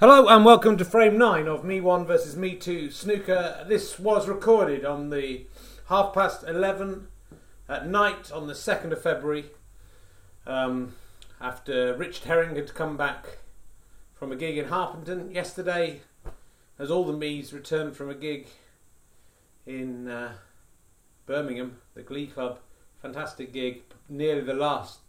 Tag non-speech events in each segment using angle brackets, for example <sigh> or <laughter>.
Hello and welcome to frame nine of Me One versus Me Two snooker. This was recorded on the half past eleven at night on the second of February, um, after Richard Herring had come back from a gig in Harpenden yesterday, as all the Me's returned from a gig in uh, Birmingham, the Glee Club. Fantastic gig, nearly the last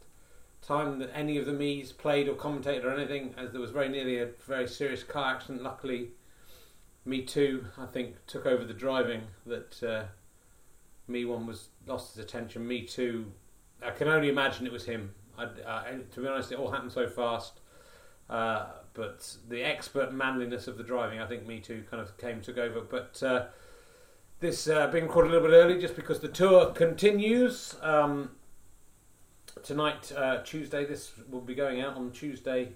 time that any of the Me's played or commentated or anything, as there was very nearly a very serious car accident. Luckily, Me Too, I think, took over the driving. That uh, Me One was lost his attention. Me Too, I can only imagine it was him. I, uh, to be honest, it all happened so fast. Uh, but the expert manliness of the driving, I think Me Too kind of came took over. But uh, this uh, being recorded a little bit early, just because the tour continues. Um, tonight, uh, Tuesday. This will be going out on Tuesday,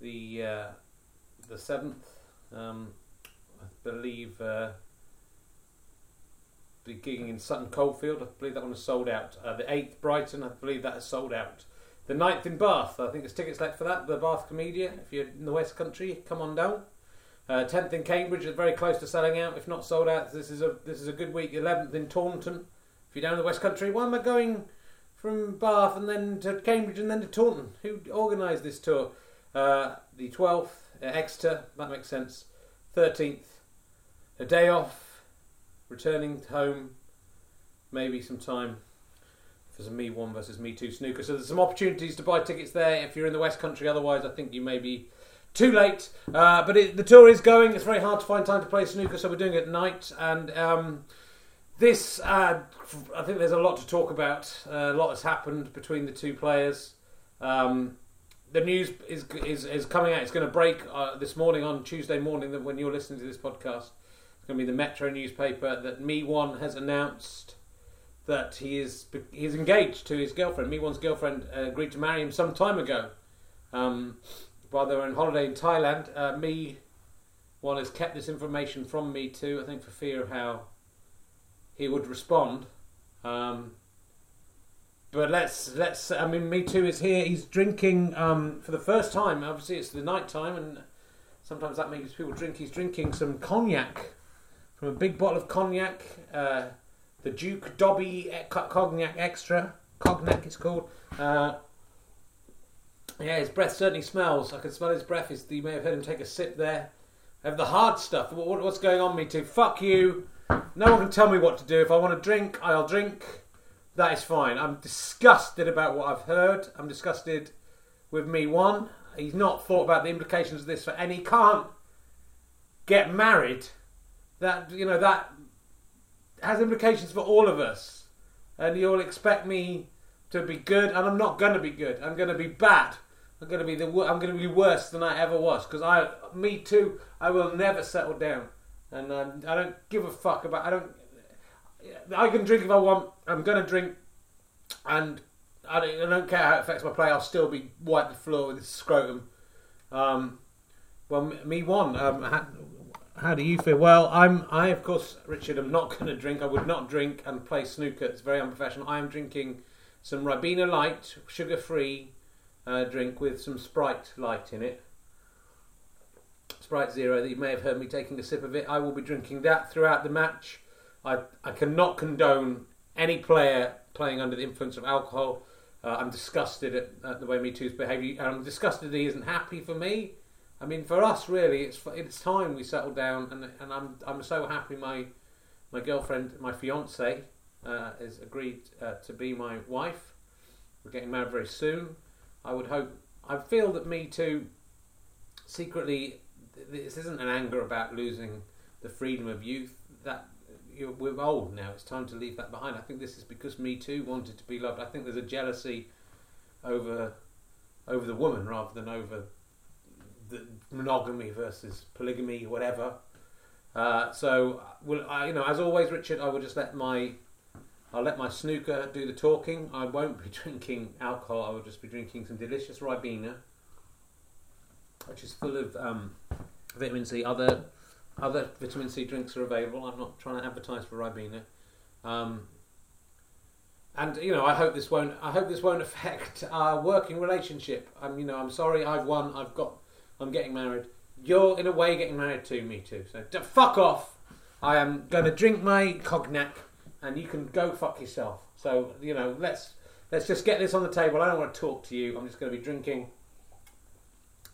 the uh, the seventh. Um, I believe uh, the gigging in Sutton Coldfield. I believe that one is sold out. Uh, the eighth, Brighton. I believe that is sold out. The 9th in Bath. I think there's tickets left for that. The Bath Komedia. If you're in the West Country, come on down. Uh, tenth in Cambridge, very close to selling out, if not sold out. This is a this is a good week. Eleventh in Taunton. If you're down in the West Country, why am I going? From Bath and then to Cambridge and then to Taunton. Who organised this tour? Uh, the 12th, at Exeter, that makes sense. 13th, a day off, returning home, maybe some time for some Me 1 versus Me 2 snooker. So there's some opportunities to buy tickets there if you're in the West Country, otherwise, I think you may be too late. Uh, but it, the tour is going, it's very hard to find time to play snooker, so we're doing it at night. And. Um, this, uh, I think there's a lot to talk about. Uh, a lot has happened between the two players. Um, the news is, is is coming out. It's going to break uh, this morning on Tuesday morning. That when you're listening to this podcast, it's going to be the Metro newspaper that Me One has announced that he is he is engaged to his girlfriend. Me One's girlfriend uh, agreed to marry him some time ago. Um, while they were on holiday in Thailand, uh, Me One has kept this information from me too. I think for fear of how he would respond. Um, but let's let's. I mean, me too is here. He's drinking um, for the first time. Obviously, it's the night time, and sometimes that makes people drink. He's drinking some cognac from a big bottle of cognac, uh, the Duke Dobby Cognac Extra. Cognac, it's called. Uh, yeah, his breath certainly smells. I can smell his breath. You may have heard him take a sip there. Have the hard stuff. What, what's going on, me too? Fuck you. No one can tell me what to do. If I want to drink, I'll drink. That is fine. I'm disgusted about what I've heard. I'm disgusted with me. One, he's not thought about the implications of this for any. Can't get married. That you know that has implications for all of us, and you'll expect me to be good, and I'm not going to be good. I'm going to be bad. I'm going to be the. I'm going to be worse than I ever was because I, me too. I will never settle down and um, I don't give a fuck about. I don't. I can drink if I want. I'm gonna drink, and I don't, I don't care how it affects my play. I'll still be wipe the floor with this scrotum. Um, well, me one. Um, how, how, do you feel? Well, I'm. I of course, Richard. I'm not going to drink. I would not drink and play snooker. It's very unprofessional. I am drinking some Ribena Light, sugar-free uh, drink with some Sprite Light in it. Sprite Zero that you may have heard me taking a sip of it. I will be drinking that throughout the match. I, I cannot condone any player playing under the influence of alcohol. Uh, I'm disgusted at, at, the way Me Too's behaviour. I'm disgusted he isn't happy for me. I mean, for us, really, it's it's time we settle down, and and I'm I'm so happy my my girlfriend, my fiance, uh, has agreed uh, to be my wife. We're getting married very soon. I would hope. I feel that Me Too secretly this isn't an anger about losing the freedom of youth. That we're old now. It's time to leave that behind. I think this is because Me Too wanted to be loved. I think there's a jealousy over over the woman rather than over the monogamy versus polygamy, whatever. Uh, so, well, I, you know, as always, Richard, I will just let my I'll let my snooker do the talking. I won't be <laughs> drinking alcohol. I will just be drinking some delicious Ribena, which is full of um, vitamin C. Other other vitamin C drinks are available. I'm not trying to advertise for Ribena. Um, and you know, I hope this won't. I hope this won't <laughs> affect our working relationship. I'm, you know, I'm sorry. I've won. I've got. I'm getting married. You're in a way getting married to me too. So d- fuck off. I am going to drink my cognac, and you can go fuck yourself. So you know, let's let's just get this on the table. I don't want to talk to you. I'm just going to be drinking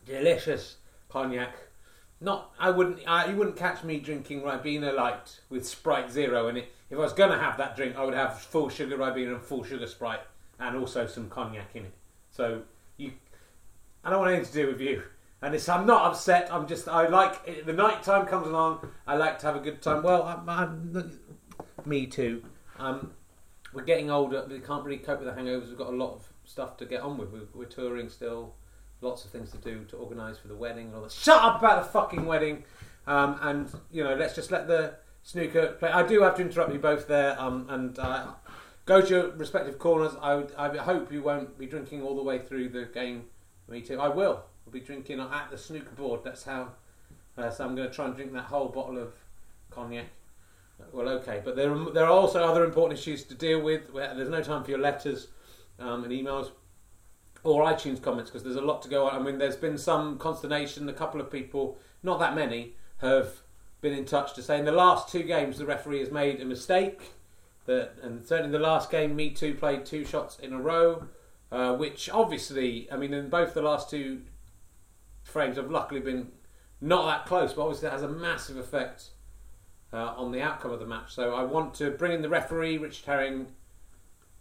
delicious cognac. Not, I wouldn't, I, you wouldn't catch me drinking Ribena Light with Sprite Zero in it. If I was going to have that drink, I would have full sugar Ribena and full sugar Sprite, and also some cognac in it. So you, I don't want anything to do with you. And it's, I'm not upset. I'm just, I like the night time comes along. I like to have a good time. Well, I'm, I'm, me too. Um, we're getting older. We can't really cope with the hangovers. We've got a lot of stuff to get on with. We're, we're touring still. Lots of things to do to organise for the wedding and all that. Shut up about the fucking wedding. Um, and you know, let's just let the snooker play. I do have to interrupt you both there. Um, and uh, go to your respective corners. I would, I hope you won't be drinking all the way through the game. Me too. I will. I'll be drinking at the snooker board. That's how. Uh, so I'm going to try and drink that whole bottle of cognac. Well, okay, but there are, there are also other important issues to deal with. There's no time for your letters um, and emails or iTunes comments because there's a lot to go on. I mean, there's been some consternation. A couple of people, not that many, have been in touch to say in the last two games the referee has made a mistake. That and certainly the last game, Me Too played two shots in a row, uh, which obviously, I mean, in both the last two frames have luckily been not that close, but obviously it has a massive effect uh, on the outcome of the match. So I want to bring in the referee, Richard Herring,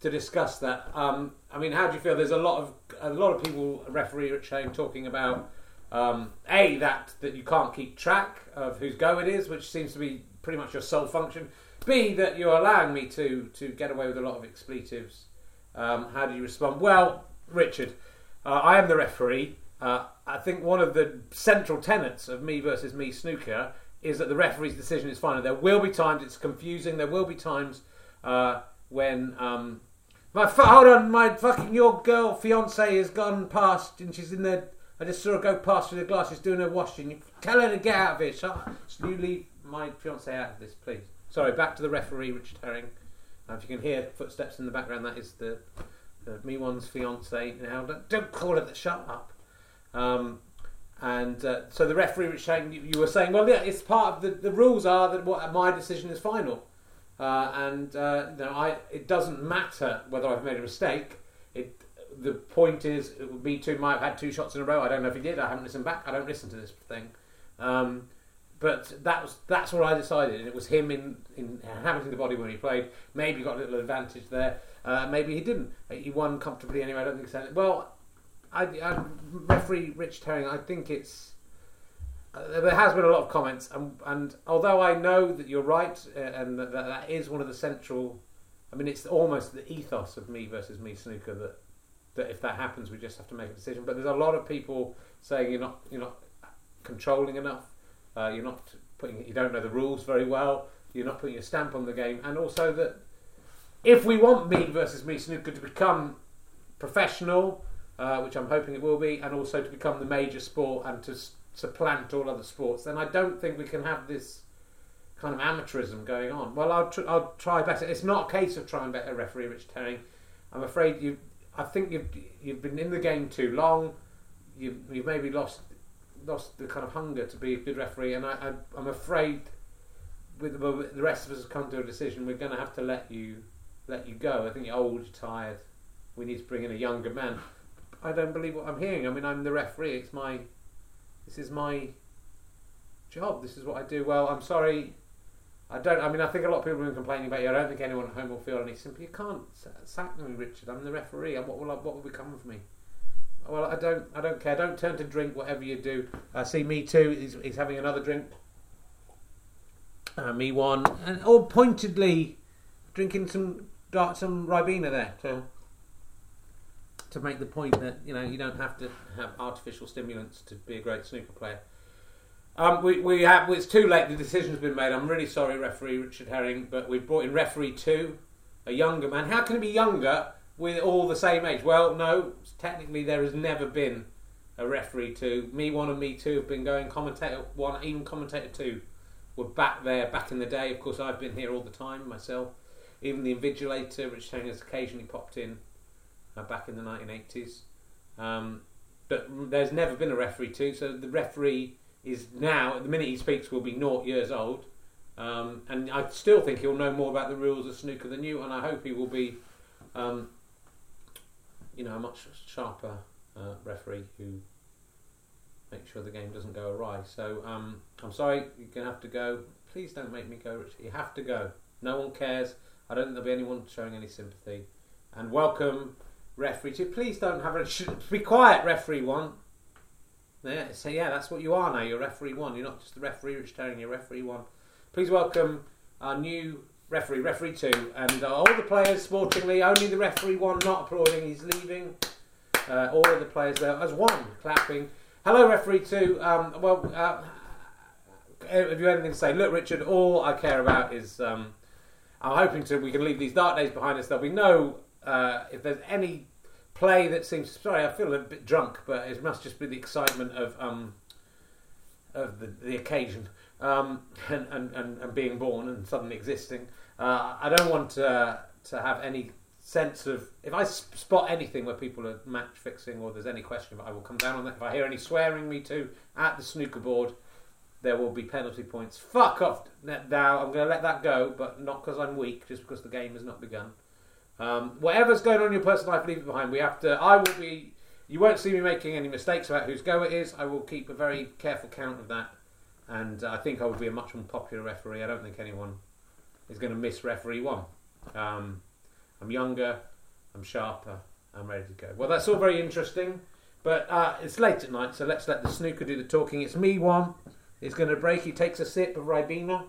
to discuss that. Um, I mean, how do you feel? There's a lot of a lot of people, referee Rich Herring, talking about um, a that that you can't keep track of whose go it is, which seems to be pretty much your sole function. B that you're allowing me to to get away with a lot of expletives. Um, how do you respond? Well, Richard, uh, I am the referee. Uh, I think one of the central tenets of me versus me snooker is that the referee's decision is final. There will be times it's confusing. There will be times uh, when um, my hold on, my fucking your girl fiance has gone past and she's in there. I just saw her go past with the glasses doing her washing. Tell her to get out of here. So you leave my fiance out of this, please. Sorry, back to the referee, Richard Herring. Uh, if you can hear footsteps in the background, that is the, the me one's fiance. Now, don't, don't call it. The, shut up. Um, and uh, so the referee was saying, you, you, were saying, well, yeah, it's part of the, the rules are that what, my decision is final. Uh, and uh, you know, I, it doesn't matter whether I've made a mistake. It, the point is, me too might have had two shots in a row. I don't know if he did. I haven't listened back. I don't listen to this thing. Um, but that was that's what I decided. And it was him in, in inhabiting the body when he played. Maybe got a little advantage there. Uh, maybe he didn't. He won comfortably anyway. I don't think so. Well, I, I referee Rich Herring. I think it's uh, there has been a lot of comments, and, and although I know that you're right, uh, and that, that, that is one of the central, I mean, it's almost the ethos of me versus me snooker that that if that happens, we just have to make a decision. But there's a lot of people saying you're not you're not controlling enough, uh, you're not putting you don't know the rules very well, you're not putting your stamp on the game, and also that if we want me versus me snooker to become professional uh, which I'm hoping it will be, and also to become the major sport and to supplant all other sports, then I don't think we can have this kind of amateurism going on. Well, I'll, tr- I'll try better. It's not a case of trying better, referee Rich Herring. I'm afraid you. I think you've you've been in the game too long. You've you've maybe lost lost the kind of hunger to be a good referee, and I, I am afraid with the, the rest of us have come to a decision. We're going to have to let you let you go. I think you're old, tired. We need to bring in a younger man. I don't believe what I'm hearing. I mean, I'm the referee. It's my, this is my job. This is what I do. Well, I'm sorry. I don't. I mean, I think a lot of people have been complaining about you. I don't think anyone at home will feel any sympathy. You can't sack me, Richard. I'm the referee. What will I, what will become of me? Well, I don't. I don't care. Don't turn to drink. Whatever you do. I uh, see me too. He's, he's having another drink. Uh, me one, and all pointedly drinking some dark some ribena there to make the point that you know you don't have to have artificial stimulants to be a great snooker player. Um, we, we have it's too late. The decision's been made. I'm really sorry, referee Richard Herring, but we've brought in referee two, a younger man. How can he be younger with all the same age? Well, no. Technically, there has never been a referee two. Me one and me two have been going. Commentator one, even commentator two, were back there back in the day. Of course, I've been here all the time myself. Even the invigilator, Richard Herring has occasionally popped in uh, back in the 1980s. Um, but there's never been a referee too, so the referee is now, at the minute he speaks, will be naught years old. Um, and I still think he'll know more about the rules of snooker than you, and I hope he will be, um, you know, a much sharper uh, referee who makes sure the game doesn't go awry. So um, I'm sorry, you're going to have to go. Please don't make me go, Richard. You have to go. No one cares. I don't think there'll be anyone showing any sympathy. And welcome, referee two. Please don't have a. <laughs> Sh- be quiet, referee one. Yeah, so yeah, that's what you are now. You're referee one. You're not just the referee Rich Herring, you're referee one. Please welcome our new referee, referee two, and uh, all the players sportingly. Only the referee one not applauding. He's leaving. Uh, all of the players there as one clapping. Hello, referee two. Um, well, uh, have you anything to say? Look, Richard. All I care about is um, I'm hoping to we can leave these dark days behind us. There'll be no uh, if there's any play that seems sorry, I feel a bit drunk, but it must just be the excitement of um, of the, the occasion um, <laughs> and, and, and, and being born and suddenly existing. Uh, I don't want to, to have any sense of if I spot anything where people are match fixing or there's any question, I will come down on that. If I hear any swearing me to at the snooker board, there will be penalty points. Fuck off now. I'm going to let that go, but not because I'm weak, just because the game has not begun. Um, whatever's going on in your personal life, leave it behind. We have to. I will be. You won't see me making any mistakes about whose go it is. I will keep a very careful count of that, and uh, I think I will be a much more popular referee. I don't think anyone is going to miss referee one. Um, I'm younger. I'm sharper. I'm ready to go. Well, that's all very interesting, but uh, it's late at night, so let's let the snooker do the talking. It's me one. He's going to break. He takes a sip of Ribena.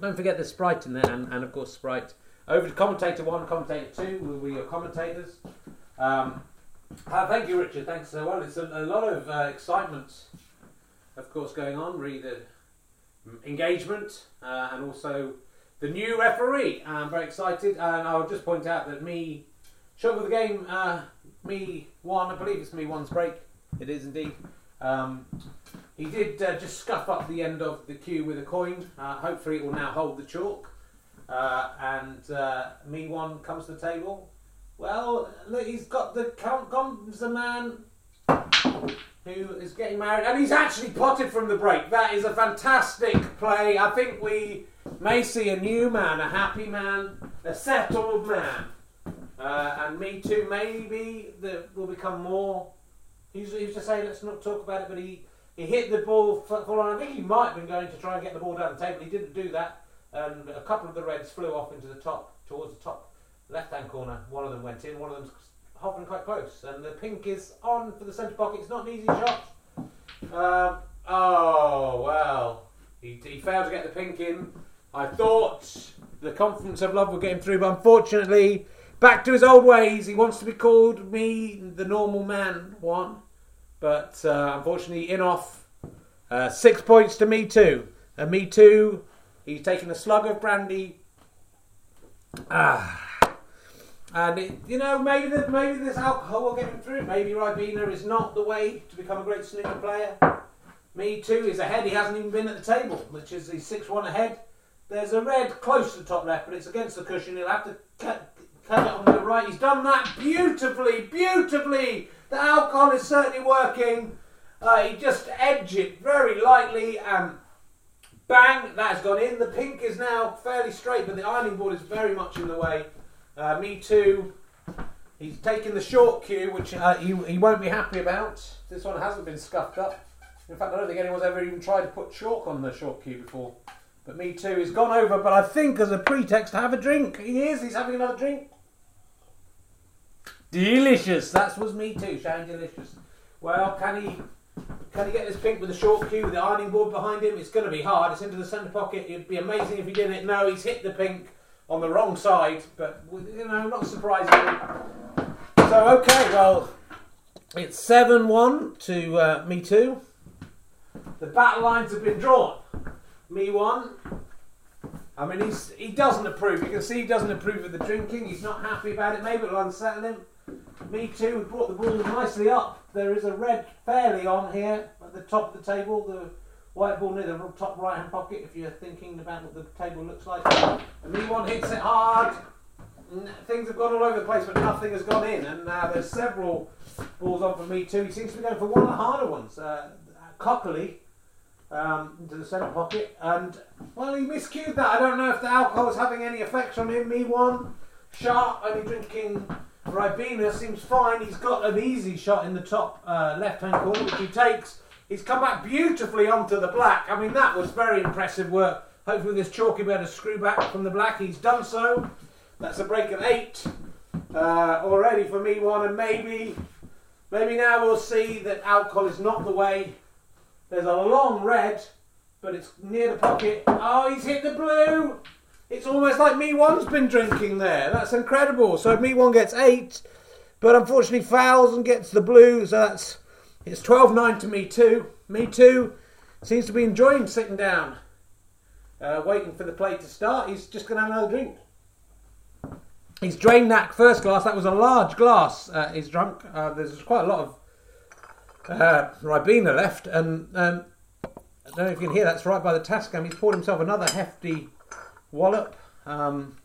Don't forget the Sprite in there, and, and of course Sprite. Over to commentator one, commentator two, will be your commentators. Um, uh, thank you, Richard. Thanks so well. It's a, a lot of uh, excitement, of course, going on. Read the engagement uh, and also the new referee. I'm very excited, and I'll just point out that me, short of the game, uh, me one, I believe it's me one's break. It is indeed. Um, he did uh, just scuff up the end of the cue with a coin. Uh, hopefully, it will now hold the chalk. Uh, and uh, me one comes to the table. Well, look, he's got the count. Comes man who is getting married, and he's actually potted from the break. That is a fantastic play. I think we may see a new man, a happy man, a settled man. Uh, and me too, maybe that will become more. He used, he used to say, let's not talk about it, but he, he hit the ball full on. I think he might have been going to try and get the ball down the table. He didn't do that and a couple of the reds flew off into the top, towards the top left-hand corner. One of them went in, one of them's hovering quite close, and the pink is on for the centre pocket. It's not an easy shot. Um, oh well, he, he failed to get the pink in. I thought the confidence of love would get him through, but unfortunately, back to his old ways. He wants to be called me, the normal man, one. But uh, unfortunately, in off. Uh, six points to me too. And me too He's taken a slug of brandy. Ah. And it, you know, maybe the, maybe this alcohol will get him through. Maybe Ribena is not the way to become a great snooker player. Me too is ahead. He hasn't even been at the table, which is he's six one ahead. There's a red close to the top left, but it's against the cushion. He'll have to cut, cut it on the right. He's done that beautifully, beautifully. The alcohol is certainly working. Uh, he just edged it very lightly and Bang! That has gone in. The pink is now fairly straight, but the ironing board is very much in the way. Uh, me too. He's taken the short cue, which uh, he, he won't be happy about. This one hasn't been scuffed up. In fact, I don't think anyone's ever even tried to put chalk on the short cue before. But me too. He's gone over, but I think as a pretext to have a drink. He is. He's having another drink. Delicious. That was me too. Showing delicious. Well, can he can he get this pink with a short cue with the ironing board behind him? It's going to be hard. It's into the centre pocket. It'd be amazing if he did it. No, he's hit the pink on the wrong side, but you know, not surprising. So okay, well, it's seven one to uh, me two. The battle lines have been drawn. Me one. I mean, he's, he doesn't approve. You can see he doesn't approve of the drinking. He's not happy about it. Maybe it'll unsettle him. Me too. We brought the ball nicely up. There is a red fairly on here at the top of the table. The white ball near the top right hand pocket. If you're thinking about what the table looks like, and me one hits it hard. Things have gone all over the place, but nothing has gone in. And now there's several balls on for me too. He seems to be going for one of the harder ones. Uh, cockily um, into the centre pocket, and well, he miscued that. I don't know if the alcohol is having any effect on him. Me one sharp, only drinking Ribena seems fine. He's got an easy shot in the top uh, left-hand corner, which he takes. He's come back beautifully onto the black. I mean, that was very impressive work. Hopefully, this chalky be able to screw back from the black. He's done so. That's a break of eight uh, already for me one, and maybe, maybe now we'll see that alcohol is not the way. There's a long red, but it's near the pocket. Oh, he's hit the blue. It's almost like me one's been drinking there. That's incredible. So me one gets eight, but unfortunately fouls and gets the blue. So that's it's 12-9 to me two. Me two seems to be enjoying sitting down, uh, waiting for the play to start. He's just going to have another drink. He's drained that first glass. That was a large glass. Uh, he's drunk. Uh, there's quite a lot of uh, Ribena left, and um, I don't know if you can hear. That's right by the Tascam. He's poured himself another hefty wallop. Um,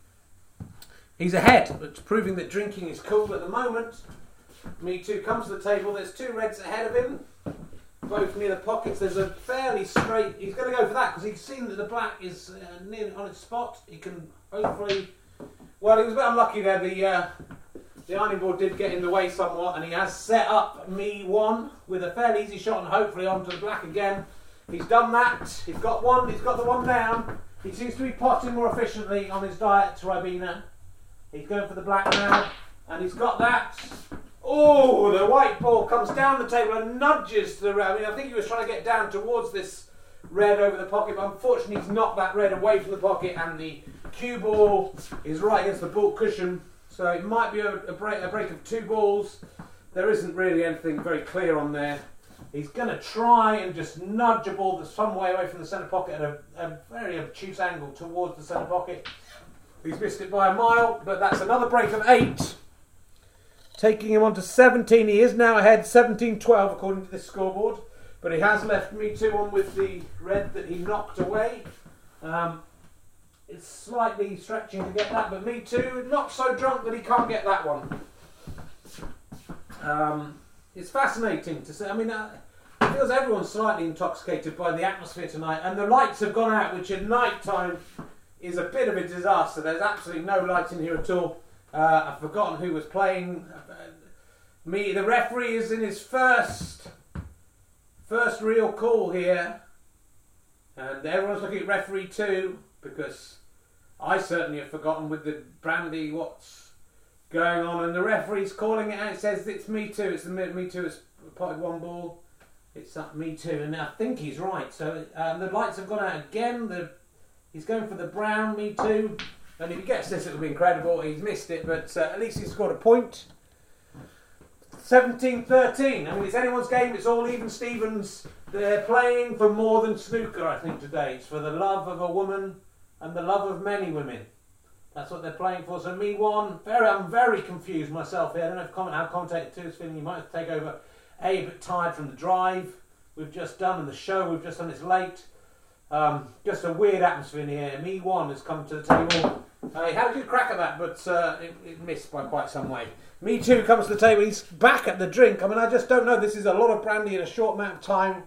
he's ahead. It's proving that drinking is cool at the moment. Me too comes to the table. There's two reds ahead of him, both near the pockets. There's a fairly straight. He's going to go for that because he's seen that the black is uh, near on its spot. He can hopefully. Well, he was a bit unlucky there. The uh, the ironing board did get in the way somewhat, and he has set up me one with a fairly easy shot, and hopefully onto the black again. He's done that. He's got one. He's got the one down. He seems to be potting more efficiently on his diet to Ribena. He's going for the black now, and he's got that. Oh, the white ball comes down the table and nudges to the red. I mean, I think he was trying to get down towards this red over the pocket, but unfortunately, he's knocked that red away from the pocket, and the cue ball is right against the baulk cushion. So it might be a, a, break, a break of two balls. There isn't really anything very clear on there. He's going to try and just nudge a ball that's some way away from the centre pocket at a, a very obtuse angle towards the centre pocket. He's missed it by a mile, but that's another break of eight. Taking him on to 17. He is now ahead 17 12 according to this scoreboard. But he has left me two on with the red that he knocked away. Um, it's slightly stretching to get that, but me too. Not so drunk that he can't get that one. Um, it's fascinating to see. I mean, uh, it feels everyone's slightly intoxicated by the atmosphere tonight, and the lights have gone out, which at night time is a bit of a disaster. There's absolutely no light in here at all. Uh, I've forgotten who was playing. Me, the referee is in his first first real call here, and everyone's looking at referee two because I certainly have forgotten with the brandy what's going on, and the referee's calling it out. Says it's me too. It's the me too. It's potted one ball. It's that me too, and I think he's right. So um, the lights have gone out again. The he's going for the brown me too, and if he gets this, it'll be incredible. He's missed it, but uh, at least he's scored a point. 17-13. I mean, it's anyone's game. It's all even Stevens. They're playing for more than snooker, I think, today. It's for the love of a woman and the love of many women. That's what they're playing for. So me one. Very, I'm very confused myself here. I don't know if comment, how commentator two is feeling. You might have to take over. A, bit tired from the drive we've just done and the show we've just done. It's late. Um, just a weird atmosphere in here. Me one has come to the table. Uh, he had a good crack at that, but uh, it, it, missed by quite some way. Me too comes to the table. He's back at the drink. I mean, I just don't know. This is a lot of brandy in a short amount of time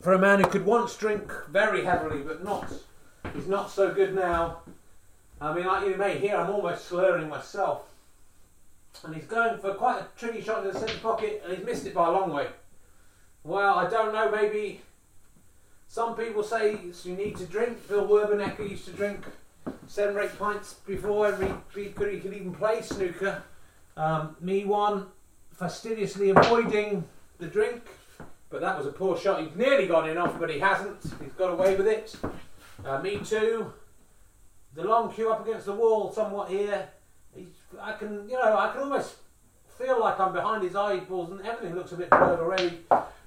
for a man who could once drink very heavily, but not. He's not so good now. I mean, like you may hear, I'm almost slurring myself. And he's going for quite a tricky shot in the centre pocket, and he's missed it by a long way. Well, I don't know. Maybe some people say you need to drink. Bill Werbeniuk used to drink seven or eight pints before every he could, he could even play snooker. Um, me one, fastidiously avoiding the drink, but that was a poor shot. He's nearly got it off, but he hasn't. He's got away with it. Uh, me too. The long queue up against the wall, somewhat here. He's, I can, you know, I can almost feel like I'm behind his eyeballs, and everything looks a bit blurred already.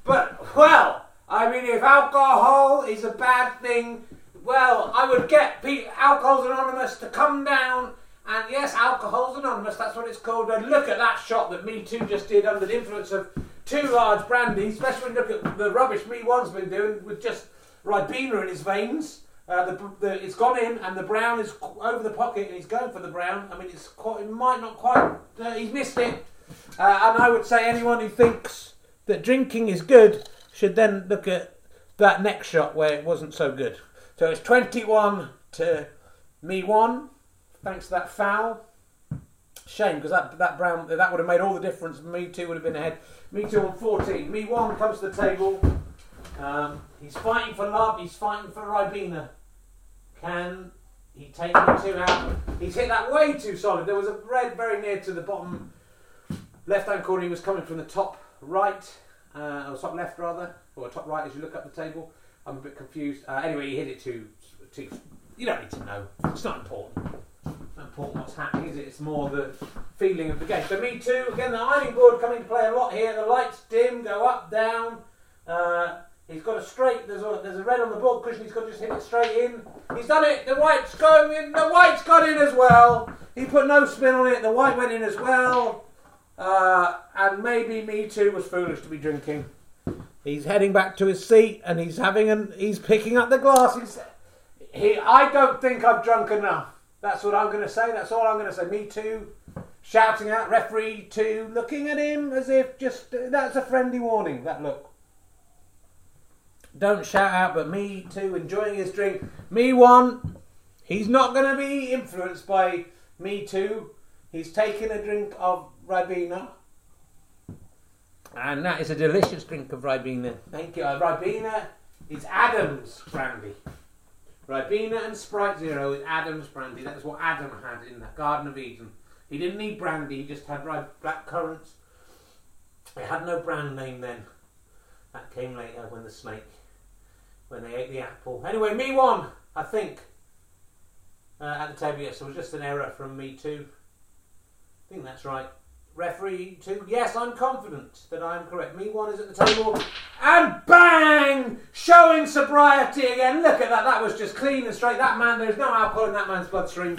But well, I mean, if alcohol is a bad thing, well, I would get Alcohol's Anonymous to come down. And yes, Alcohol's Anonymous, that's what it's called. And look at that shot that Me Too just did under the influence of two large brandies, especially when you look at the rubbish Me One's been doing with just Ribena in his veins. Uh, the, the, it's gone in, and the brown is over the pocket, and he's going for the brown. I mean, it's quite, it might not quite. Uh, he's missed it. Uh, and I would say anyone who thinks that drinking is good should then look at that next shot where it wasn't so good. So it's 21 to me 1, thanks to that foul. Shame because that that brown that would have made all the difference. Me two would have been ahead. Me two on 14. Me one comes to the table. Um, he's fighting for love. He's fighting for Ribena. Can he take me two out? He's hit that way too solid. There was a red very near to the bottom left hand corner. He was coming from the top right, uh, or top left rather, or top right as you look up the table. I'm a bit confused. Uh, anyway, he hit it too, too. You don't need to know. It's not important. Not important what's happening, is it? It's more the feeling of the game. So me too. Again, the ironing board coming to play a lot here. The lights dim, go up, down. Uh, he's got a straight. There's a there's a red on the baulk cushion. He's got to just hit it straight in. He's done it. The white's going in. The white's got in as well. He put no spin on it. The white went in as well. Uh, and maybe me too was foolish to be drinking. He's heading back to his seat and he's having an he's picking up the glass. He's, he, I don't think I've drunk enough. That's what I'm going to say. That's all I'm going to say. Me too. Shouting out, referee two, looking at him as if just that's a friendly warning. That look. Don't shout out, but me too, enjoying his drink. Me one. He's not going to be influenced by me too. He's taking a drink of Ribena. And that is a delicious drink of Ribena. Thank you. Uh, Ribena is Adam's brandy. Ribena and Sprite Zero is Adam's brandy. That's what Adam had in the Garden of Eden. He didn't need brandy, he just had black currants. It had no brand name then. That came later when the snake, when they ate the apple. Anyway, me one, I think, uh, at the table. Yes, it was just an error from me too. I think that's right. Referee two. Yes, I'm confident that I'm correct. Me one is at the table. And bang! Showing sobriety again. Look at that. That was just clean and straight. That man, there's no alcohol in that man's bloodstream.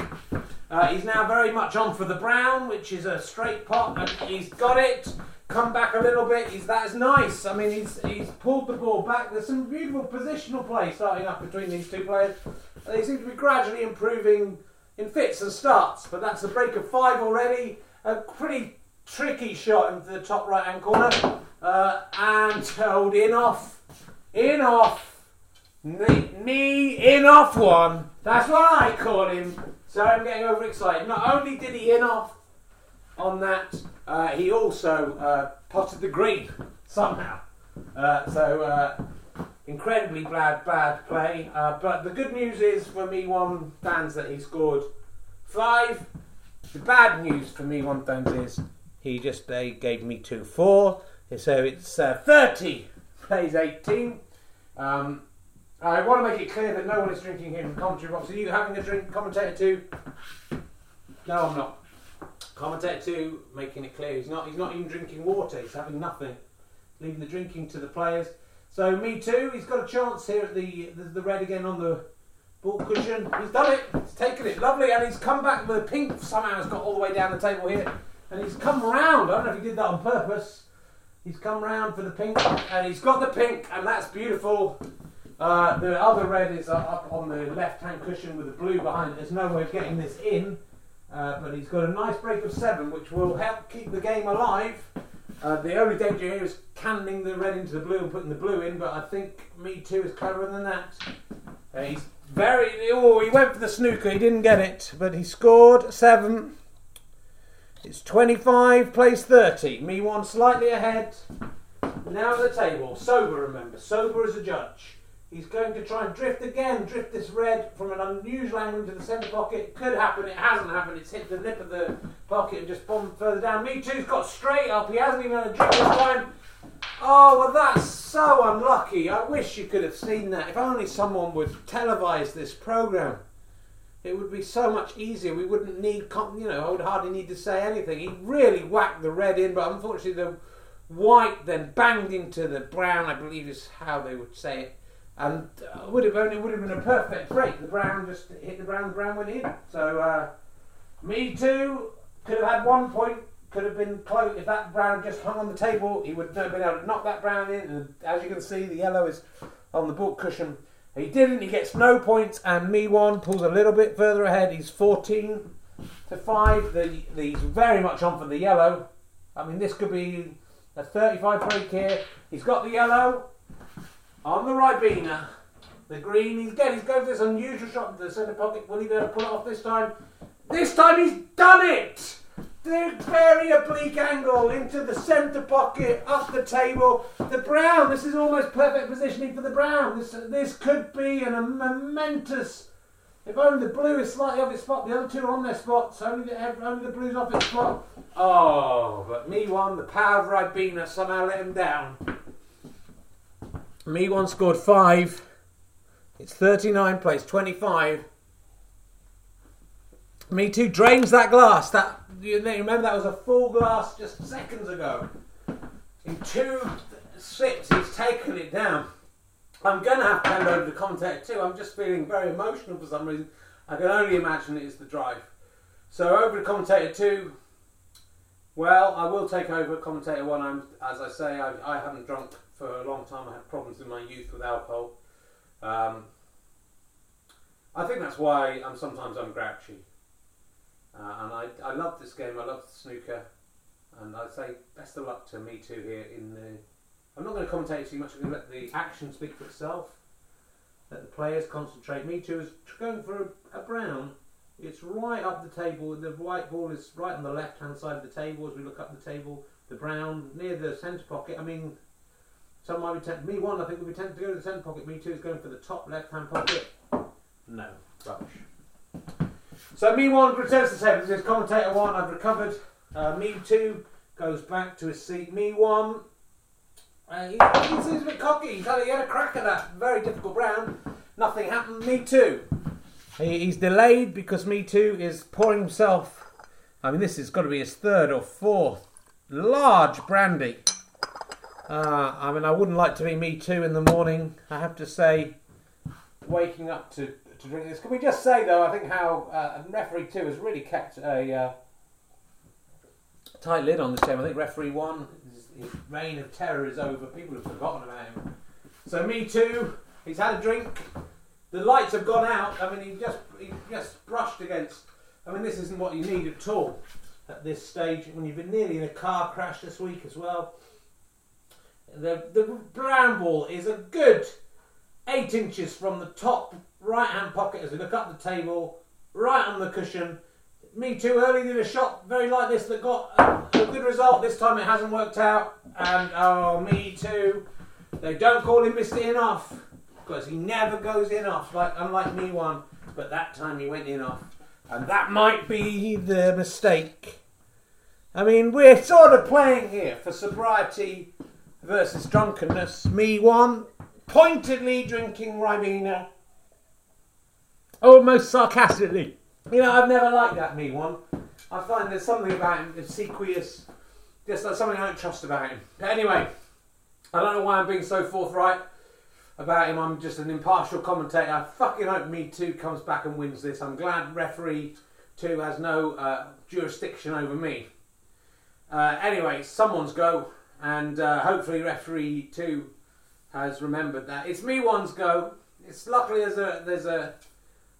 Uh, he's now very much on for the brown, which is a straight pot, and he's got it. Come back a little bit. He's that is nice. I mean, he's he's pulled the ball back. There's some beautiful positional play starting up between these two players. They seem to be gradually improving in fits and starts, but that's a break of five already. A pretty tricky shot into the top right hand corner. Uh, and held in off. In off. Knee, in off one. That's what I call him. So I'm getting overexcited. Not only did he in off on that, uh, he also uh, potted the green somehow. Uh, so uh, incredibly bad, bad play. Uh, but the good news is for me, one fans that he scored five. The bad news for me, one fans is he just uh, gave me two four. So it's uh, 30 plays 18. Um, I want to make it clear that no one is drinking here in the commentary box. Are you having a drink, commentator two? No, I'm not. Commentator two, making it clear he's not. He's not even drinking water. He's having nothing, leaving the drinking to the players. So me too. He's got a chance here at the the, the red again on the baulk cushion. He's done it. He's taken it. Lovely, and he's come back. with The pink somehow has got all the way down the table here and he's come round. I don't know if he did that on purpose. He's come round for the pink, and he's got the pink, and that's beautiful. Uh, the other red is up on the left-hand cushion with the blue behind it. There's no way of getting this in, uh, but he's got a nice break of seven, which will help keep the game alive. Uh, the only danger here is canning the red into the blue and putting the blue in, but I think Me Too is cleverer than that. Uh, he's very. Oh, he went for the snooker, he didn't get it, but he scored seven. It's 25 plays 30. Me one slightly ahead. Now at the table. Sober, remember. Sober as a judge. He's going to try and drift again, drift this red from an unusual angle into the centre pocket. Could happen, it hasn't happened. It's hit the lip of the pocket and just bombed further down. Me too's got straight up. He hasn't even had a drink this time. Oh, well, that's so unlucky. I wish you could have seen that. If only someone would televise this programme. It would be so much easier. We wouldn't need, you know, I would hardly need to say anything. He really whacked the red in, but unfortunately the white then banged into the brown. I believe is how they would say it, and uh, would have only would have been a perfect break. The brown just hit the brown, the brown went in. So uh, me too could have had one point. Could have been close if that brown just hung on the table. He would have been able to knock that brown in. And as you can see, the yellow is on the baulk cushion he didn't. He gets no points, and me one pulls a little bit further ahead. He's 14 to five. The, the, he's very much on for the yellow. I mean, this could be A 35 break here. He's got the yellow on the Ribena. The green, he's again, he's going for this unusual shot into the centre pocket. Will he be able to pull it off this time? This time he's done it! The very oblique angle into the centre pocket, up the table. The brown, this is almost perfect positioning for the brown. This, this could be an, a momentous. If only the blue is slightly off its spot, the other two are on their spots. Only the, only the blue's off its spot. Oh, but me one, the power of Ribena somehow let him down. Me one scored five. It's 39 plays 25. Me too drains that glass. That you remember that was a full glass just seconds ago. In two sips, he's taken it down. I'm going to have to hand over the commentator too. I'm just feeling very emotional for some reason. I can only imagine it is the drive. So over to commentator two. Well, I will take over commentator one. I'm, as I say, I, I haven't drunk for a long time. I had problems in my youth with alcohol. Um, I think that's why I'm sometimes I'm grouchy. Uh, and I, I love this game. I love snooker, and I'd say best of luck to me too here. In the, I'm not going to commentate too much. I'm going to let the action speak for itself. Let the players concentrate. Me too is going for a, a brown. It's right up the table. The white ball is right on the left hand side of the table as we look up the table. The brown near the centre pocket. I mean, some might be tempted. Me one, I think would be tempted to go to the centre pocket. Me two is going for the top left hand pocket. No, rubbish. So me one returns to table. This is commentator one. I've recovered. Uh, me two goes back to his seat. Me one. Uh, he, he, seems a bit cocky. He's had, he had a crack at that very difficult round. Nothing happened. Me two. He, he's delayed because me two is pouring himself. I mean, this has got to be his third or fourth large brandy. Uh, I mean, I wouldn't like to be me too in the morning. I have to say, waking up to to drink this. Can we just say though? I think how uh, referee two has really kept a uh, tight lid on this game. I think referee one, his, reign of terror is over. People have forgotten about him. So me too. He's had a drink. The lights have gone out. I mean, he just he just brushed against. I mean, this isn't what you need at all at this stage when you've been nearly in a car crash this week as well. The the brown ball is a good eight inches from the top right hand pocket as we look up the table, right on the cushion. Me too early did a shot very like this that got a, a good result. This time it hasn't worked out. And oh, me too. They don't call him Mr. In Off because he never goes in off, like unlike me one. But that time he went in off, and that might be the mistake. I mean, we're sort of playing here for sobriety versus drunkenness. Me one, pointedly drinking Ribena almost sarcastically. You know, I've never liked that me one. I find there's something about him, obsequious, just like something I don't trust about him. But anyway, I don't know why I'm being so forthright about him. I'm just an impartial commentator. I fucking hope Me Too comes back and wins this. I'm glad referee two has no uh, jurisdiction over me. Uh, anyway, someone's go, and uh, hopefully referee two has remembered that it's me one's go. It's luckily there's a there's a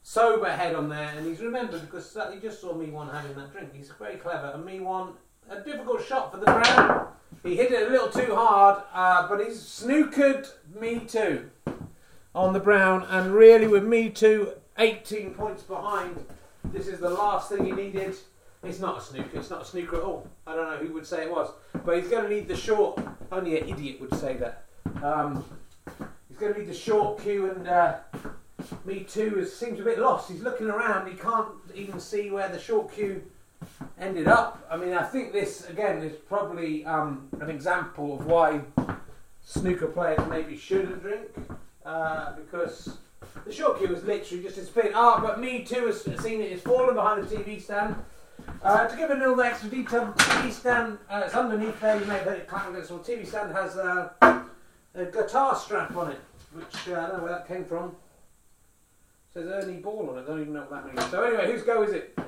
sober head on there, and he's remembered because he just saw me one having that drink. He's very clever, and me one a difficult shot for the brown. He hit it a little too hard, uh, but he's snookered me too on the brown, and really with me too, 18 points behind. This is the last thing he needed. It's not a snooker. It's not a snooker at all. I don't know who would say it was, but he's going to need the short. Only an idiot would say that. Um, he's going to need the short cue and. Uh, me too is, seems a bit lost. He's looking around. He can't even see where the short cue ended up. I mean, I think this again is probably um, an example of why snooker players maybe shouldn't drink uh, because the short cue was literally just his spin. Ah, but me too has seen it. It's fallen behind the TV stand. Uh, to give a little extra detail, TV stand, uh, it's underneath there. You may have heard it clang against the TV stand has uh, a guitar strap on it, which uh, I don't know where that came from says Ernie Ball on it. I don't even know what that means. So anyway, whose go is it?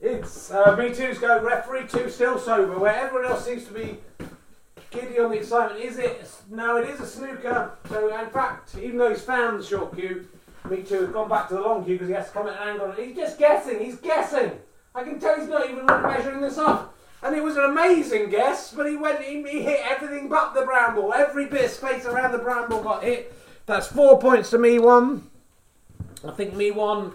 It's uh, me two's go. Referee two still sober. Where everyone else seems to be giddy on the excitement. Is it? No, it is a snooker. So in fact, even though he's found the short cue, me too has gone back to the long cue because he has to come at an angle. He's just guessing. He's guessing. I can tell he's not even measuring this up. And it was an amazing guess, but he went, he, he hit everything but the bramble. Every bit of space around the bramble got hit. That's four points to me one. I think me one,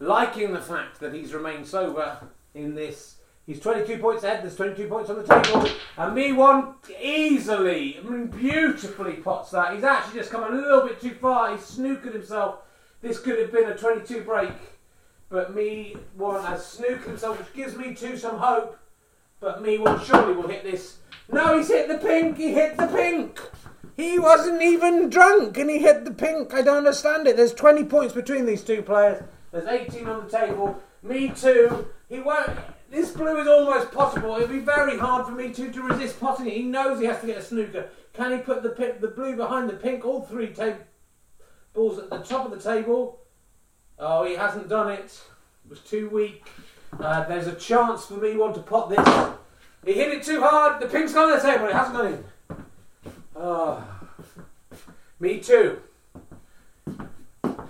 liking the fact that he's remained sober in this. He's 22 points ahead, there's 22 points on the table. And me one easily, I mean, beautifully pots that. He's actually just come a little bit too far. He's snookered himself. This could have been a 22 break. But me one has snookered himself, which gives me two some hope. But me one surely will hit this. No, he's hit the pink. He hit the pink. He wasn't even drunk and he hit the pink. I don't understand it. There's 20 points between these two players. There's 18 on the table. Me too. He won't. This blue is almost possible. It'll be very hard for me too to resist potting it. He knows he has to get a snooker. Can he put the the blue behind the pink? All three ta- balls at the top of the table. Oh, he hasn't done it. It was too weak. Uh, there's a chance for me one to pot this. He hit it too hard. The pink's gone on the table. It hasn't gone in. Oh. Me too.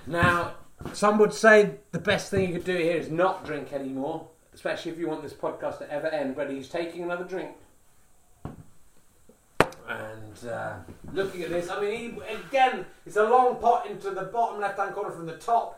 Now, some would say the best thing you could do here is not drink anymore, especially if you want this podcast to ever end. But he's taking another drink. And uh, looking at this, I mean, he, again, it's a long pot into the bottom left hand corner from the top.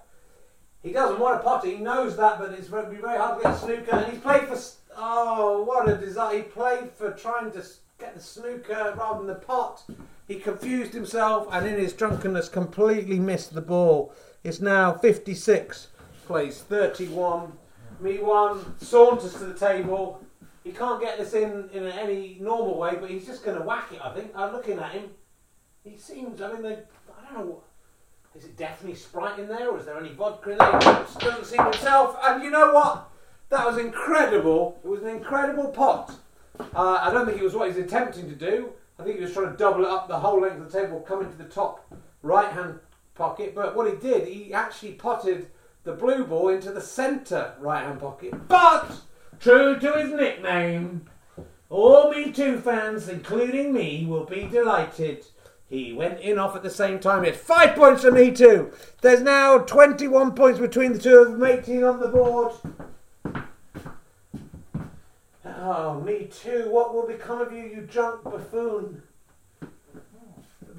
He doesn't want a pot, he knows that, but it's going to be very hard to get a snooker. And he's played for. Oh, what a desire. He played for trying to get the snooker rather than the pot. He confused himself and in his drunkenness completely missed the ball. It's now 56, plays 31. Me one, saunters to the table. He can't get this in in any normal way, but he's just going to whack it, I think. I'm looking at him. He seems, I mean, they, I don't know. Is it definitely Sprite in there, or is there any vodka in there? He doesn't see himself. And you know what? That was incredible. It was an incredible pot. Uh, I don't think it was what he's attempting to do. I think he was trying to double it up the whole length of the table, come into the top right hand pocket. But what he did, he actually potted the blue ball into the centre right hand pocket. But, true to his nickname, all Me Too fans, including me, will be delighted. He went in off at the same time. It's five points for Me Too. There's now 21 points between the two of them, 18 on the board. Oh, me too. What will become of you, you drunk buffoon?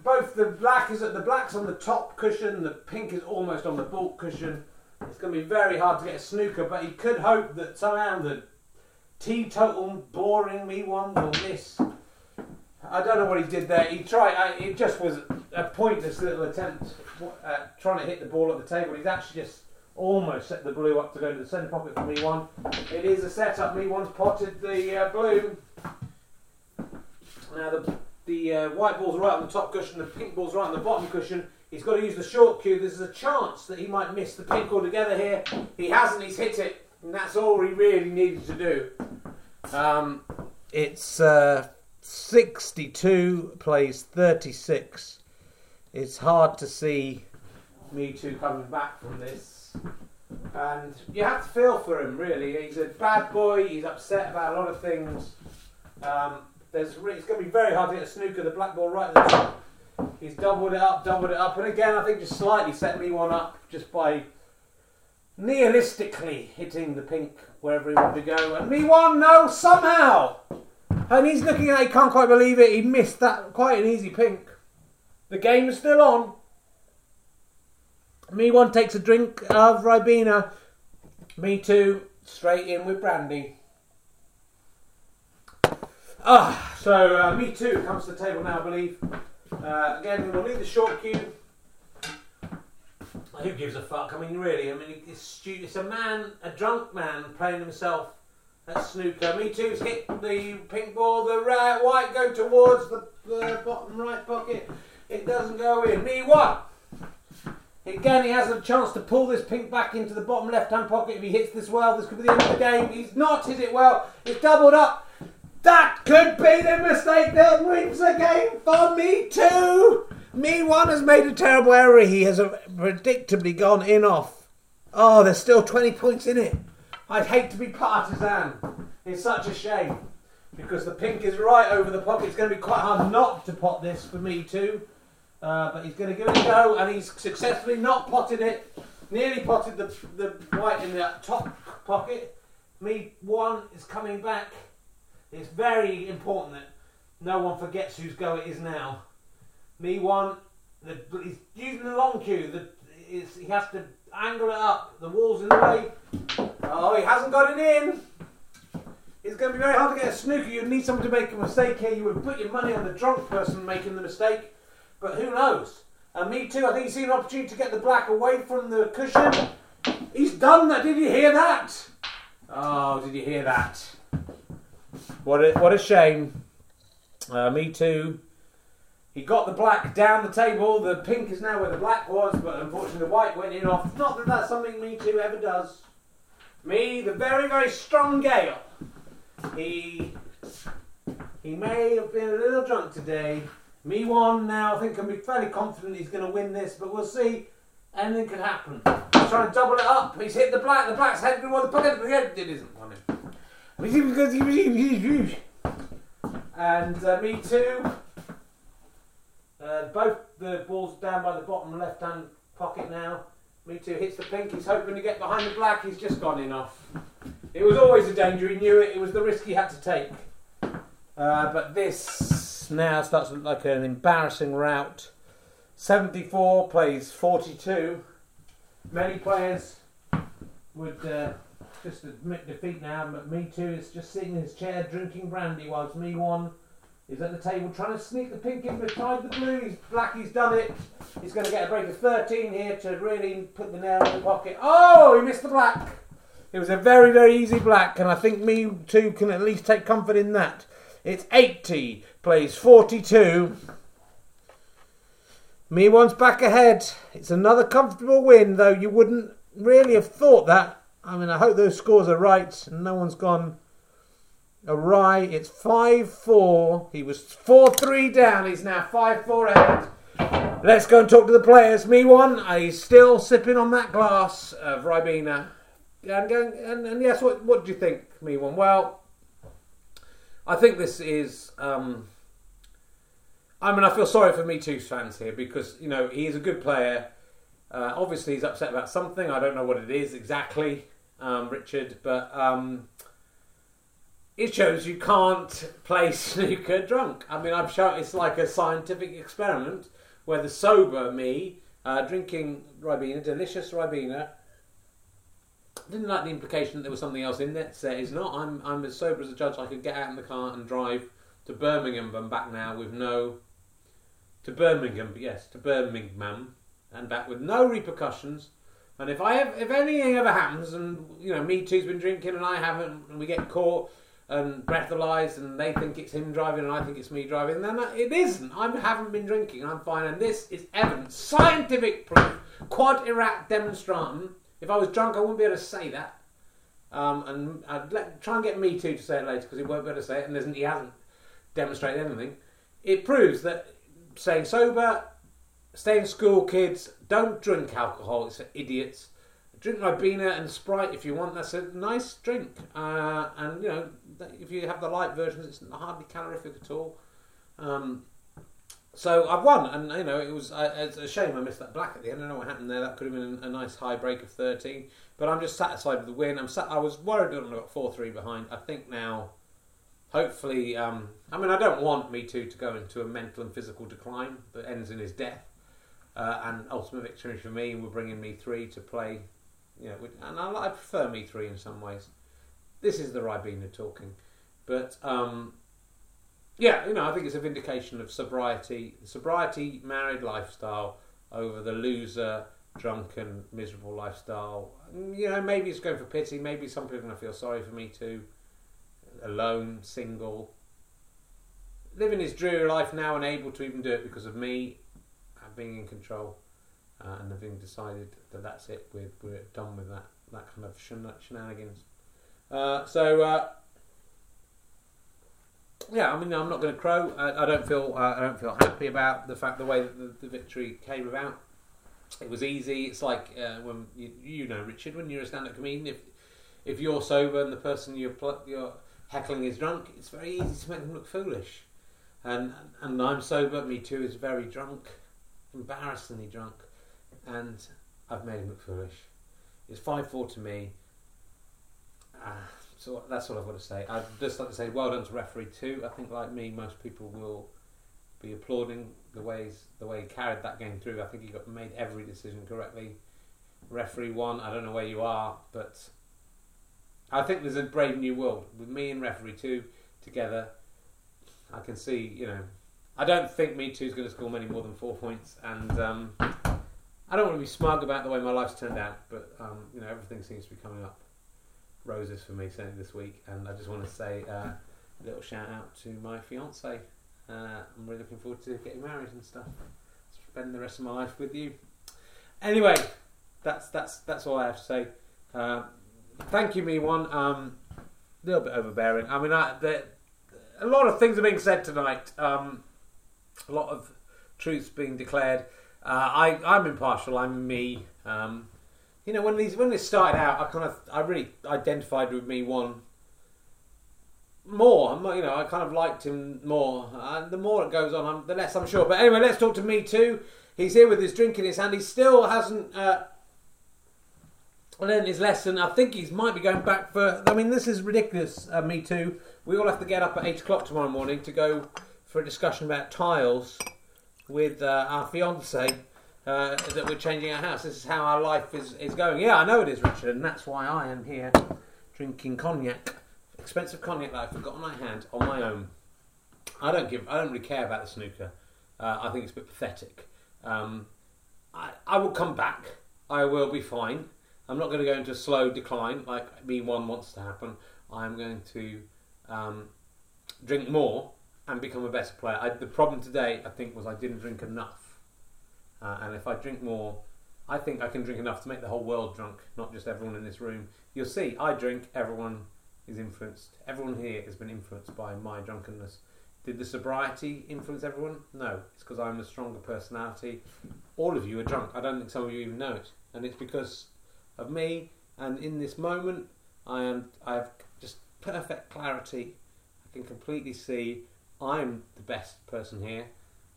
Both the black is at the black's on the top cushion, the pink is almost on the baulk cushion. It's going to be very hard to get a snooker, but he could hope that somehow the teetotal boring me one will miss. I don't know what he did there. He tried. I, it just was a pointless little attempt at trying to hit the ball at the table. He's actually just almost set the blue up to go to the centre pocket for me one. It is a setup. Me one's potted the uh, blue. Now the the uh, white ball's right on the top cushion, the pink ball's right on the bottom cushion. He's got to use the short cue. There's a chance that he might miss the pink altogether here. He hasn't. He's hit it, and that's all he really needed to do. Um, it's uh, 62 plays 36. It's hard to see me two coming back from this. And you have to feel for him, really. He's a bad boy. He's upset about a lot of things. Um, there's re- it's going to be very hard to get a snooker. The black ball right at the top. He's doubled it up, doubled it up, and again, I think just slightly set me one up just by nihilistically hitting the pink wherever he wanted to go. And me one, no, somehow. And he's looking at it, he can't quite believe it. He missed that quite an easy pink. The game is still on. Me one takes a drink of Ribena. Me two, straight in with brandy. Ah, so uh, me too comes to the table now, I believe. Uh, again, we'll leave the short cue. Who gives a fuck? I mean, really, I mean, it's, it's a man, a drunk man, playing himself at snooker. Me too's hit the pink ball, the right, white go towards the, the bottom right pocket. It doesn't go in. Me one. Again, he has a chance to pull this pink back into the bottom left-hand pocket. If he hits this well, this could be the end of the game. He's not hit it well. It's doubled up. That could be the mistake that wins the game for me too. Me one has made a terrible error. He has predictably gone in off. Oh, there's still 20 points in it. I'd hate to be partisan. It's such a shame because the pink is right over the pocket. It's going to be quite hard not to pot this for me too. Uh, but he's going to give it a go, and he's successfully not potted it. Nearly potted the, the white in the top pocket. Me one is coming back. It's very important that no one forgets whose go it is now. Me one, the, he's using the long cue. The, he has to angle it up. The wall's in the way. Oh, he hasn't got it in. It's going to be very hard to get a snooker. You'd need someone to make a mistake here. You would put your money on the drunk person making the mistake. But who knows? And me too. I think he's seen an opportunity to get the black away from the cushion. He's done that. Did you hear that? Oh, did you hear that? What a, what a shame. Uh, me too. He got the black down the table. The pink is now where the black was, but unfortunately the white went in off. Not that that's something me too ever does. Me, the very, very strong Gale. He he may have been a little drunk today. Me one now, I think I'm fairly confident he's going to win this, but we'll see. Anything could happen. He's trying to double it up. He's hit the black. The black's heading toward the pocket. It isn't on him. And uh, me too. Uh, both the balls down by the bottom left hand pocket now. Me too hits the pink. He's hoping to get behind the black. He's just gone in off. It was always a danger. He knew it. It was the risk he had to take. Uh, but this now starts to look like an embarrassing rout. 74 plays 42. Many players would uh, just admit defeat now, but me too is just sitting in his chair drinking brandy whilst me one is at the table trying to sneak the pink in beside the blue. He's black, he's done it. He's going to get a break of 13 here to really put the nail in the pocket. Oh, he missed the black. It was a very, very easy black, and I think me too can at least take comfort in that. It's 80, plays 42. Me one's back ahead. It's another comfortable win, though you wouldn't really have thought that. I mean, I hope those scores are right and no one's gone awry. It's 5 4. He was 4 3 down. He's now 5 4 ahead. Let's go and talk to the players. Me one, he's still sipping on that glass of Ribena. And, and, and yes, what, what do you think, me one? Well, I think this is. Um, I mean, I feel sorry for Me Too's fans here because you know he is a good player. Uh, obviously, he's upset about something. I don't know what it is exactly, um, Richard, but um, it shows you can't play <laughs> snooker drunk. I mean, I've shown it's like a scientific experiment where the sober me uh, drinking Ribena, delicious Ribena. Didn't like the implication that there was something else in there. It's not. I'm I'm as sober as a judge. I could get out in the car and drive to Birmingham and back now with no to Birmingham, yes, to Birmingham and back with no repercussions. And if I have, if anything ever happens, and you know, me too's been drinking and I haven't, and we get caught and breathalyzed, and they think it's him driving and I think it's me driving, then it isn't. I haven't been drinking. I'm fine, and this is evidence, scientific proof, quad erat demonstratum. If I was drunk, I wouldn't be able to say that. Um, and I'd let, try and get me too to say it later because he won't be able to say it, and he hasn't demonstrated anything. It proves that staying sober, stay in school, kids. Don't drink alcohol. It's for idiots. Drink Ribena and Sprite if you want. That's a nice drink. Uh, and you know, if you have the light versions, it's hardly calorific at all. Um, so I've won, and you know it was uh, it's a shame I missed that black at the end. I don't know what happened there. That could have been a, nice high break of thirteen, but I'm just satisfied with the win. I'm sat, I was worried that I got four three behind. I think now hopefully, um, I mean, I don't want Me Too to go into a mental and physical decline that ends in his death. Uh, and ultimate victory for me, we're bringing Me Three to play. You know, and I, I, prefer Me Three in some ways. This is the Ribena talking, but um, yeah, you know, I think it's a vindication of sobriety, sobriety, married lifestyle over the loser, drunken, miserable lifestyle. You know, maybe it's going for pity. Maybe some people are going to feel sorry for me too alone, single, living his dreary life now and able to even do it because of me being in control uh, and having decided that that's it. We're, we're done with that that kind of shenanigans. Uh, so uh, yeah, I mean, I'm not going to crow. I, I don't feel uh, I don't feel happy about the fact the way that the, the victory came about. It was easy. It's like uh, when you, you know Richard, when you're a stand-up comedian, if if you're sober and the person you're pl- you're heckling is drunk, it's very easy to make them look foolish. And and I'm sober, me too is very drunk, embarrassingly drunk, and I've made him look foolish. It's five four to me. So that's all I've got to say. I'd just like to say well done to referee two. I think, like me, most people will be applauding the ways the way he carried that game through. I think he got made every decision correctly. Referee one, I don't know where you are, but I think there's a brave new world with me and referee two together. I can see, you know, I don't think me two is going to score many more than four points, and um, I don't want to be smug about the way my life's turned out, but um, you know, everything seems to be coming up roses for me certainly this week, and I just want to say uh, a little shout out to my fiance. Uh, I'm really looking forward to getting married and stuff. Spend the rest of my life with you. Anyway, that's that's that's all I have to say. Uh, thank you, me one. Um, a little bit overbearing. I mean, I, the, a lot of things are being said tonight. Um, a lot of truths being declared. Uh, I I'm impartial. I'm me. Um, you know, when these when this started out, I kind of I really identified with me one more. I'm, you know, I kind of liked him more. And the more it goes on, I'm, the less I'm sure. But anyway, let's talk to me too. He's here with his drink in his hand. He still hasn't uh, learned his lesson. I think he might be going back for. I mean, this is ridiculous. Uh, me too. We all have to get up at eight o'clock tomorrow morning to go for a discussion about tiles with uh, our fiance. Uh, that we're changing our house. This is how our life is, is going. Yeah, I know it is, Richard, and that's why I am here drinking cognac, expensive cognac that I've forgotten my hand on my own. I don't give. I don't really care about the snooker. Uh, I think it's a bit pathetic. Um, I, I will come back. I will be fine. I'm not going to go into a slow decline like me one wants to happen. I'm going to um, drink more and become a better player. I, the problem today, I think, was I didn't drink enough. Uh, and if I drink more, I think I can drink enough to make the whole world drunk, not just everyone in this room. You'll see, I drink, everyone is influenced. Everyone here has been influenced by my drunkenness. Did the sobriety influence everyone? No, it's because I'm a stronger personality. All of you are drunk. I don't think some of you even know it, and it's because of me. And in this moment, I am. I have just perfect clarity. I can completely see I'm the best person here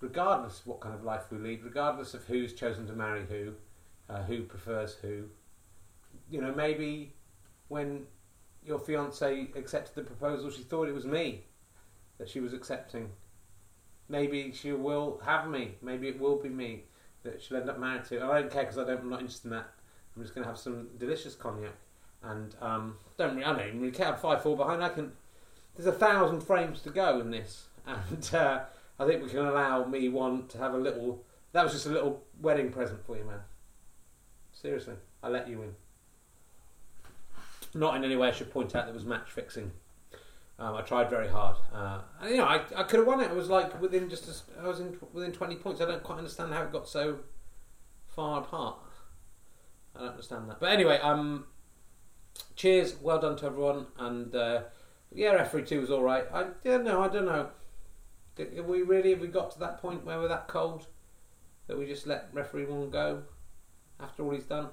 regardless of what kind of life we lead, regardless of who's chosen to marry who, uh, who prefers who. You know, maybe when your fiance accepted the proposal, she thought it was me that she was accepting. Maybe she will have me. Maybe it will be me that she'll end up married to. And I don't care because I don't. I'm not interested in that. I'm just going to have some delicious cognac, and um, don't. I don't even really care. I'm behind. I can. There's a thousand frames to go in this, and uh, I think we can allow me one to have a little. That was just a little wedding present for you, man. Seriously, I let you in. Not in any way I should point out that was match fixing. Um, I tried very hard, uh, and you know I, I could have won it. I was like within just a, I was in within twenty points. I don't quite understand how it got so far apart. I don't understand that. But anyway, um, cheers, well done to everyone, and uh, yeah, referee two was all right. I yeah no, I don't know. Have we really have we got to that point where we're that cold that we just let referee one go after all he's done?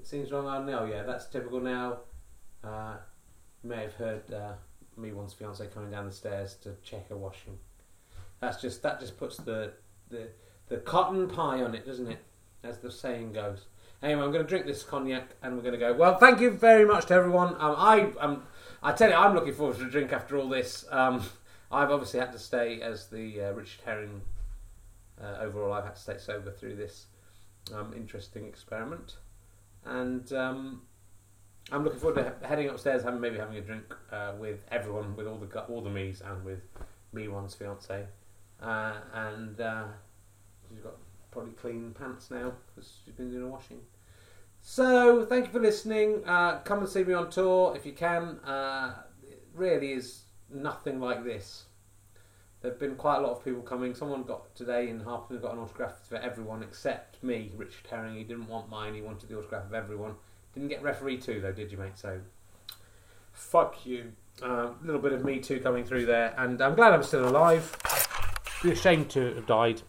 It seems wrong. Oh no, yeah, that's typical now. Uh, you may have heard uh, me once fiance coming down the stairs to check her washing. That's just that just puts the the the cotton pie on it, doesn't it? As the saying goes. Anyway, I'm going to drink this cognac and we're going to go. Well, thank you very much to everyone. Um, I um, I tell you, I'm looking forward to a drink after all this. Um, I've obviously had to stay as the uh, Richard Herring. Uh, overall, I've had to stay sober through this um, interesting experiment, and um, I'm looking forward to heading upstairs, having maybe having a drink uh, with everyone, with all the all the me's, and with me one's fiance, uh, and uh, she's got probably clean pants now because she's been doing a washing. So, thank you for listening. Uh, come and see me on tour if you can. it really is nothing like this. There've been quite a lot of people coming. Someone got today in Harpenden got an autograph for everyone except me, Richard Herring. He didn't want mine. He wanted the autograph of everyone. Didn't get referee two though, did you, mate? So, fuck you. A uh, little bit of me too coming through there, and I'm glad I'm still alive. Be ashamed to have died.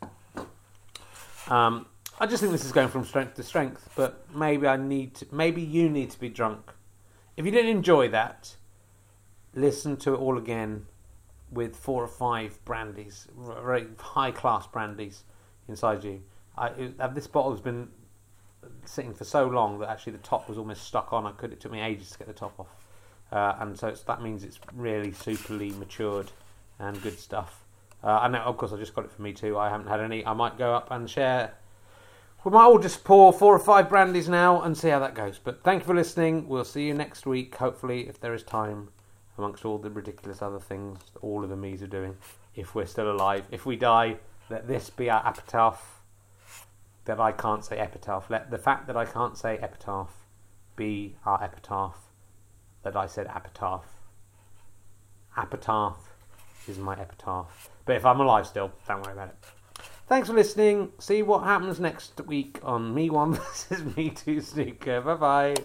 Um, I just think this is going from strength to strength, but maybe I need to, maybe you need to be drunk. If you didn't enjoy that, listen to it all again with four or five brandies, very high class brandies inside you. I, this bottle has been sitting for so long that actually the top was almost stuck on. I could. It took me ages to get the top off, uh, and so that means it's really superly matured and good stuff. Uh, and of course, I just got it for me too. I haven't had any. I might go up and share. We might all just pour four or five brandies now and see how that goes. But thank you for listening. We'll see you next week, hopefully, if there is time, amongst all the ridiculous other things all of the me's are doing. If we're still alive. If we die, let this be our epitaph that I can't say epitaph. Let the fact that I can't say epitaph be our epitaph that I said epitaph. Epitaph is my epitaph. But if I'm alive still, don't worry about it. Thanks for listening. See what happens next week on Me One <laughs> versus Me Two Snooker. Bye bye.